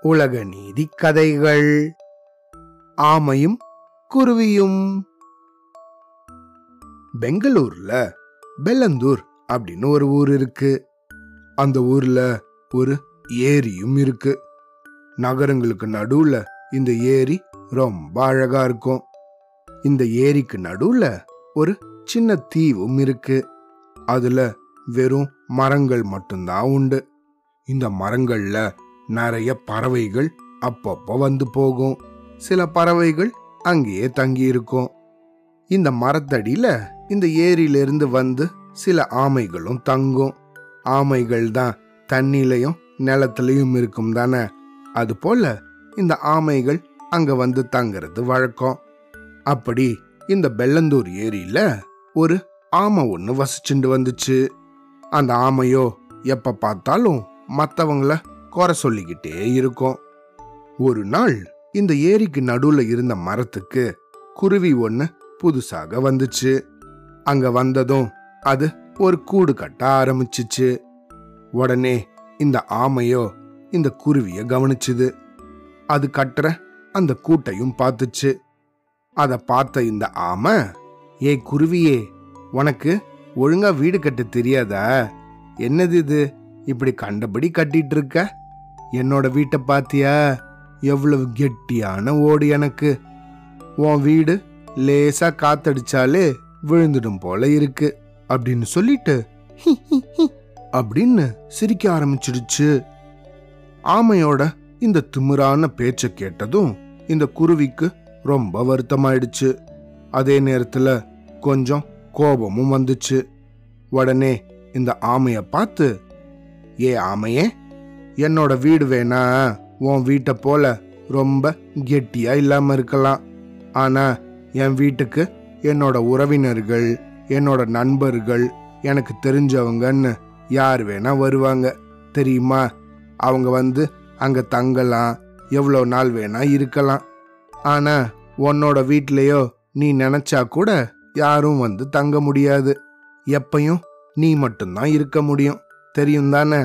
உலக நீதி கதைகள் ஆமையும் குருவியும். பெங்களூர்ல பெல்லந்தூர் அப்படின்னு ஒரு ஊர் இருக்கு. அந்த ஊர்ல ஒரு ஏரியும் இருக்கு. நகரங்களுக்கு நடுவுல இந்த ஏரி ரொம்ப அழகா இருக்கும். இந்த ஏரிக்கு நடுவுல ஒரு சின்ன தீவும் இருக்கு. அதுல வெறும் மரங்கள் மட்டும்தான் உண்டு. இந்த மரங்கள்ல நிறைய பறவைகள் அப்பப்போ வந்து போகும். சில பறவைகள் அங்கேயே தங்கி இருக்கும். இந்த மரத்தடியில இந்த ஏரியிலிருந்து வந்து சில ஆமைகளும் தங்கும். ஆமைகள் தான் தண்ணிலையும் நிலத்திலையும் இருக்கும் தானே? அது போல இந்த ஆமைகள் அங்க வந்து தங்குறது வழக்கம். அப்படி இந்த பெல்லந்தூர் ஏரியில ஒரு ஆமை ஒன்று வசிச்சுண்டு வந்துச்சு. அந்த ஆமையோ எப்ப பார்த்தாலும் மற்றவங்கள குறை சொல்லிக்கிட்டே இருக்கும். ஒரு நாள் இந்த ஏரிக்கு நடுவில் இருந்த மரத்துக்கு குருவி ஒன்று புதுசாக வந்துச்சு. அங்க வந்ததும் அது ஒரு கூடு கட்ட ஆரம்பிச்சிச்சு. உடனே இந்த ஆமையோ இந்த குருவிய கவனிச்சுது. அது கட்டுற அந்த கூட்டையும் பார்த்துச்சு. அதை பார்த்த இந்த ஆமை ஏ குருவியே உனக்கு ஒழுங்கா வீடு கட்ட தெரியாதா? என்னது இது? இப்படி கண்டபடி கட்டிட்டு இருக்க என்னோட வீட்டை பாத்தியா? எவ்வளவு கெட்டியான ஓடு எனக்கு. உன் வீடு லேசா காத்தடிச்சாலே விழுந்துடும் போல இருக்கு அப்படின்னு சொல்லிட்டு. அப்படின்னு சிரிக்க ஆரம்பிச்சிடுச்சு. ஆமையோட இந்த திமிரான பேச்ச கேட்டதும் இந்த குருவிக்கு ரொம்ப வருத்தமாயிடுச்சு. அதே நேரத்துல கொஞ்சம் கோபமும் வந்துச்சு. உடனே இந்த ஆமைய பார்த்து ஏ ஆமையே என்னோட வீடு வேணா உன் வீட்டை போல ரொம்ப கெட்டியா இல்லாம இருக்கலாம். ஆனா என் வீட்டுக்கு என்னோட உறவினர்கள் என்னோட நண்பர்கள் எனக்கு தெரிஞ்சவங்கன்னு யார் வேணா வருவாங்க. தெரியுமா? அவங்க வந்து அங்க தங்கலாம் எவ்வளோ நாள் வேணா இருக்கலாம். ஆனா உன்னோட வீட்லேயோ நீ நினைச்சா கூட யாரும் வந்து தங்க முடியாது. எப்பையும் நீ மட்டும்தான் இருக்க முடியும். தெரியும் தானே?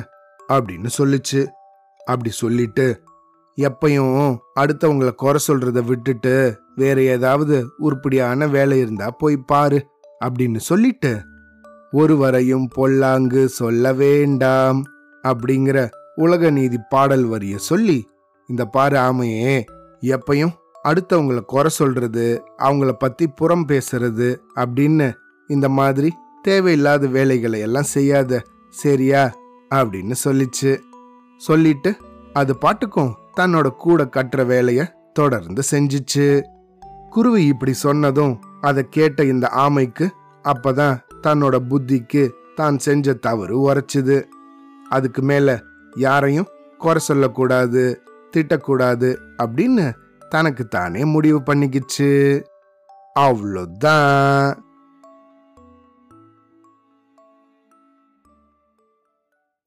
அப்படின்னு சொல்லுச்சு. அப்படி சொல்லிட்டு எப்பையும் அடுத்தவங்கள குறை சொல்றத விட்டுட்டு வேற ஏதாவது உருப்படியான வேலை இருந்தா போய் பாரு அப்படின்னு சொல்லிட்டு ஒருவரையும் பொல்லாங்கு சொல்ல வேண்டாம் அப்படிங்கிற உலக நீதி பாடல் வரிய சொல்லி இந்த பாரு ஆமையே எப்பையும் அடுத்தவங்கள குறை சொல்றது அவங்கள பத்தி புறம் பேசுறது அப்படின்னு இந்த மாதிரி தேவையில்லாத வேலைகளை எல்லாம் செய்யாத சரியா? அப்படின்னு சொல்லிச்சு. சொல்லிட்டு அது பாட்டுக்கும் தன்னோட கூட கட்டுற வேலைய தொடர்ந்து செஞ்சுச்சு. குருவி இப்படி சொன்னதும் அதை கேட்ட இந்த ஆமைக்கு அப்பதான் தன்னோட புத்திக்கு தான் செஞ்ச தவறு உரைச்சுது. அதுக்கு மேல யாரையும் குறை சொல்லக்கூடாது திட்டக்கூடாது அப்படின்னு தனக்கு தானே முடிவு பண்ணிக்கிச்சு. அவ்வளோதான்.